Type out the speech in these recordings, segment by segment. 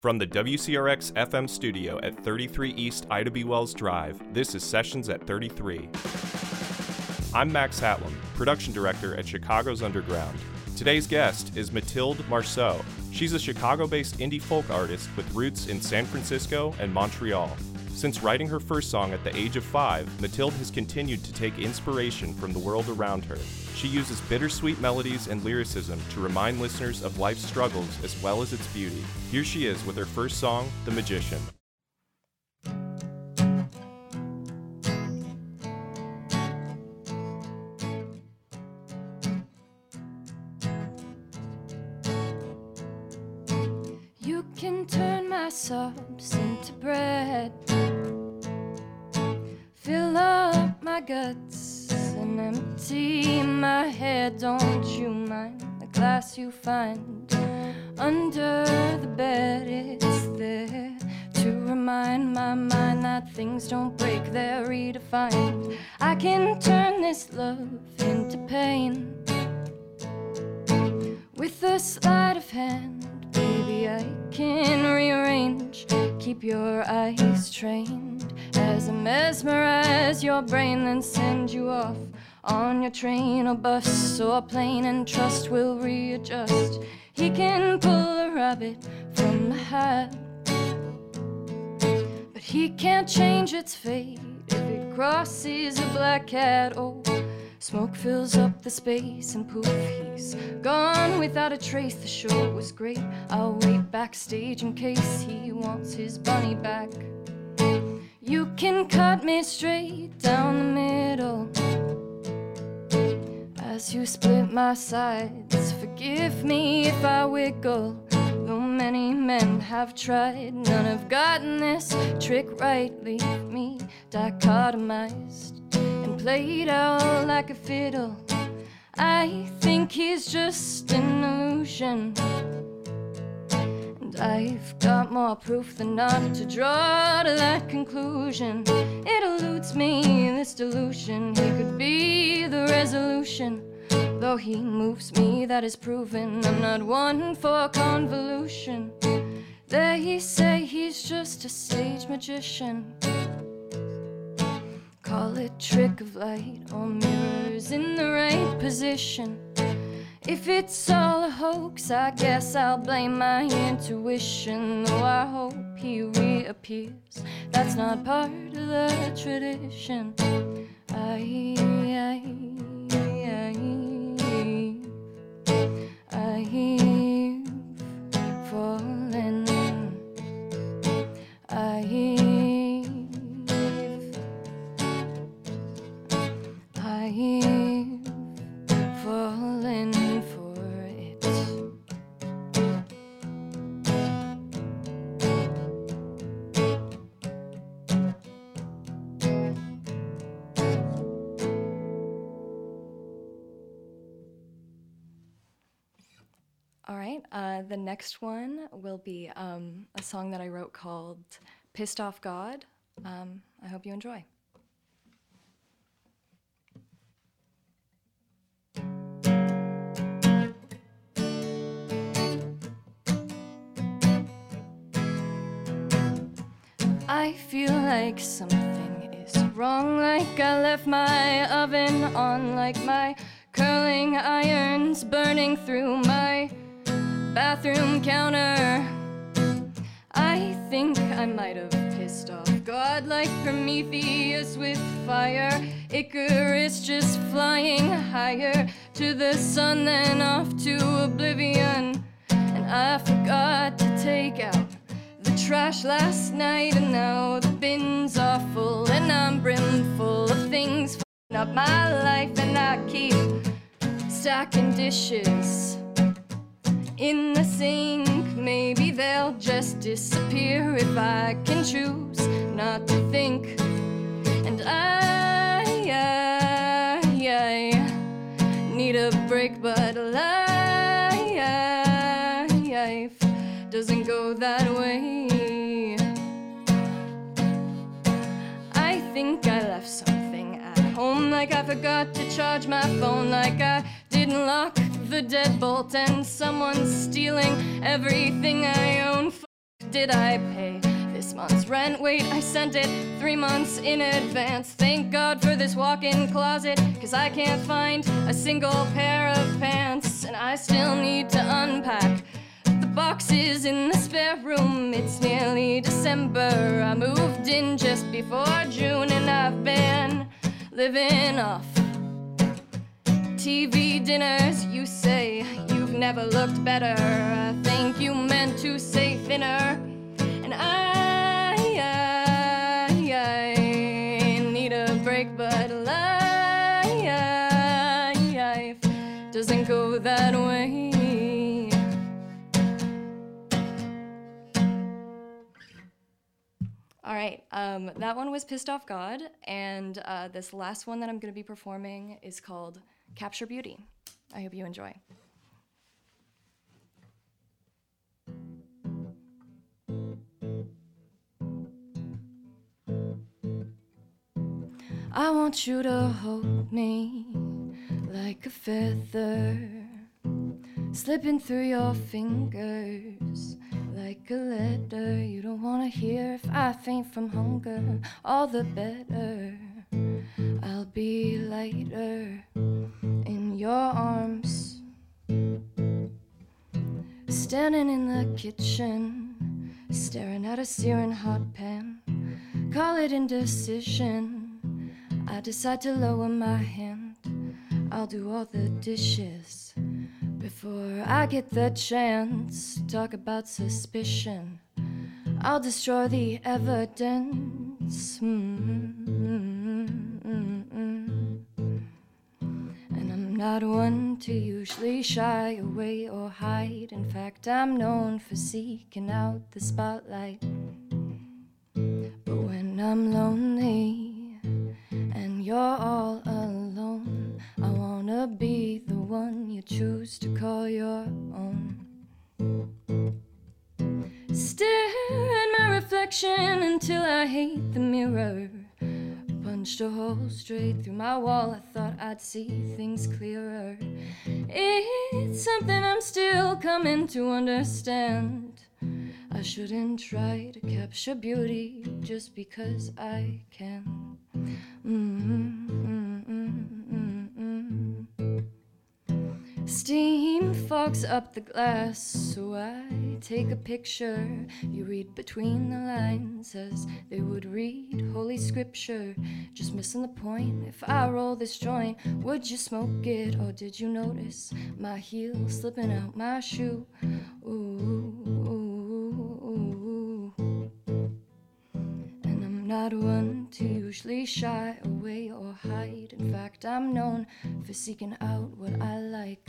From the WCRX FM studio at 33 East Ida B. Wells Drive, this is Sessions at 33. I'm Max Hatlam, production director at Chicago's Underground. Today's guest is Mathilde Marsot. She's a Chicago based indie folk artist with roots in San Francisco and Montreal. Since writing her first song at the age of five, Mathilde has continued to take inspiration from the world around her. She uses bittersweet melodies and lyricism to remind listeners of life's struggles as well as its beauty. Here she is with her first song, The Magician. Guts and empty my head. Don't you mind the glass you find under the bed? It's there to remind my mind that things don't break, they're redefined. I can turn this love into pain with a sleight of hand. Baby, I can rearrange. Keep your eyes trained as I mesmerize your brain, then send you off on your train or bus or plane, and trust will readjust. He can pull a rabbit from the hat, but he can't change its fate if it crosses a black cat. Oh. Smoke fills up the space and poof, he's gone without a trace. The show was great. I'll wait backstage in case he wants his bunny back. You can cut me straight down the middle as you split my sides. Forgive me if I wiggle. Though many men have tried, none have gotten this trick right. Leave me dichotomized and played out like a fiddle. I think he's just an illusion. I've got more proof than not to draw to that conclusion. It eludes me, this delusion. He could be the resolution. Though he moves me, that is proven. I'm not one for convolution. They say he's just a stage magician. Call it trick of light or mirrors in the right position. If it's all a hoax, I guess I'll blame my intuition. Though I hope he reappears, that's not part of the tradition. I, I, I, I've right, uh, the next one will be um, a song that I wrote called Pissed Off God. Um, I hope you enjoy. I feel like something is wrong, like I left my oven on, like my curling irons burning through my bathroom counter. I think I might have pissed off God like Prometheus with fire. Icarus just flying higher to the sun, then off to oblivion. And I forgot to take out the trash last night, and now the bins are full, and I'm brimful of things up my life, and I keep stacking dishes in the sink. Maybe they'll just disappear if I can choose not to think. And I, I, I need a break, but life doesn't go that way. I think I left something at home, like I forgot to charge my phone, like I didn't lock the deadbolt, and someone's stealing everything I own. F- did I pay? This month's rent, wait, I sent it three months in advance. Thank God for this walk in closet, cause I can't find a single pair of pants. And I still need to unpack the boxes in the spare room. It's nearly December. I moved in just before June, and I've been living off TV dinners. You say you've never looked better. I think you meant to say thinner. And I, I, I need a break, but life doesn't go that way. All right, um, that one was Pissed Off God, and uh, this last one that I'm going to be performing is called Capture Beauty. I hope you enjoy. I want you to hold me like a feather, slipping through your fingers like a letter. You don't wanna hear if I faint from hunger, all the better. Be lighter in your arms, standing in the kitchen, staring at a searing hot pan. Call it indecision. I decide to lower my hand. I'll do all the dishes before I get the chance. Talk about suspicion. I'll destroy the evidence. Mm-hmm. Not one to mm-hmm. usually shy away or hide. In fact, I'm known for seeking out the spotlight. But when I'm lonely, and you're all alone. I wanna be the one you choose to call your own. Stare at my reflection until I hate the mirror. Punched a hole straight through my wall. I thought I'd see things clearer. It's something I'm still coming to understand. I shouldn't try to capture beauty just because I can. Mm-hmm. Steam fogs up the glass, so I take a picture. You read between the lines as they would read Holy Scripture. Just missing the point. If I roll this joint, would you smoke it? Or did you notice my heel slipping out my shoe? Ooh. And I'm not one to usually shy away or hide. In fact, I'm known for seeking out what I like.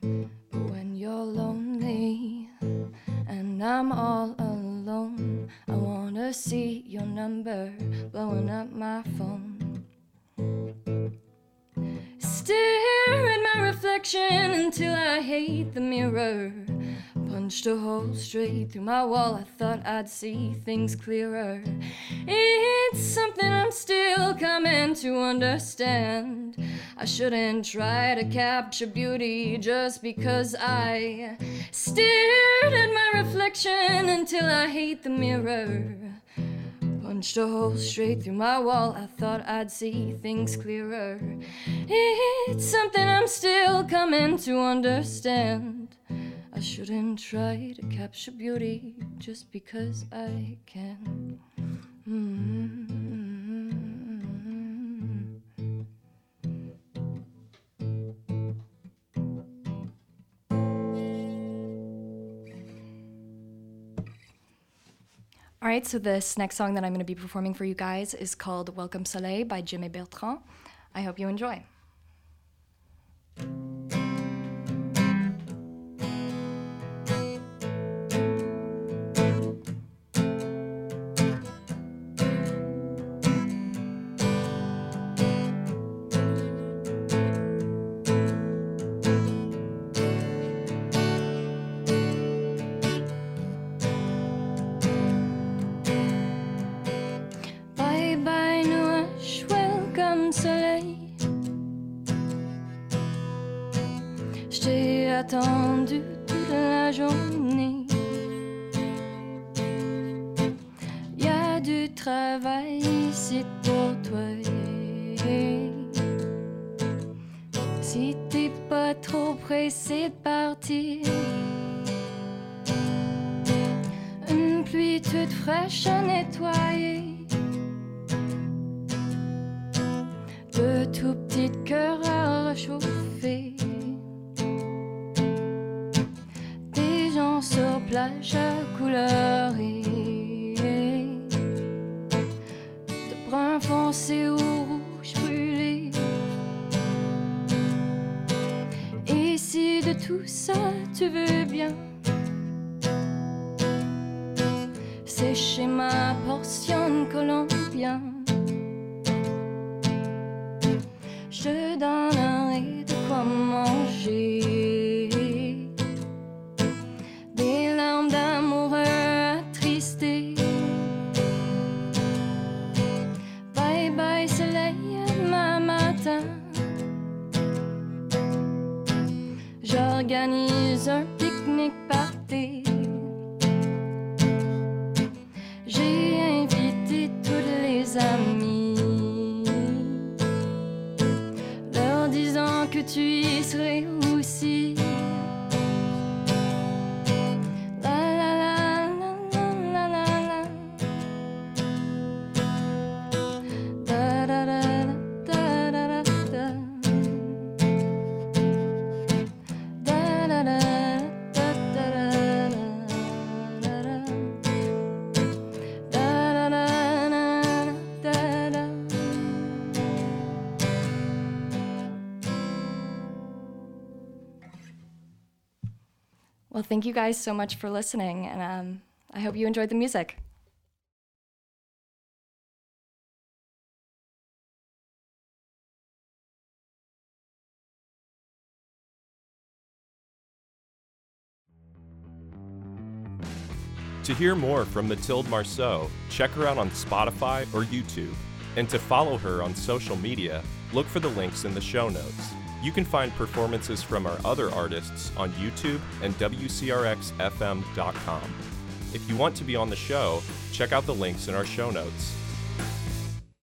But when you're lonely and I'm all alone, I wanna see your number blowing up my phone. Stare at my reflection until I hate the mirror. Punched a hole straight through my wall. I thought I'd see things clearer. It's something I'm still coming to understand. I shouldn't try to capture beauty just because I stared at my reflection until I hate the mirror. Punched a hole straight through my wall. I thought I'd see things clearer. It's something I'm still coming to understand. I shouldn't try to capture beauty just because I can. All right, so this next song that I'm going to be performing for you guys is called Welcome Soleil by Jim et Bertrand. I hope you enjoy. Attendu toute la journée. du travail, c'est pour toi. Si t'es pas trop pressé de partir, une pluie toute fraîche à nettoyer. De tout petit cœur à réchauffer. De brun foncé ou rouge brûlé. Et si de tout ça tu veux bien sécher ma portion de colombien, un pique-nique party. J'ai invité tous les amis, leur disant que tu y serais aussi. Well, thank you guys so much for listening, and um, I hope you enjoyed the music. To hear more from Mathilde Marsot, check her out on Spotify or YouTube. And to follow her on social media, look for the links in the show notes. You can find performances from our other artists on YouTube and WCRXFM.com. If you want to be on the show, check out the links in our show notes.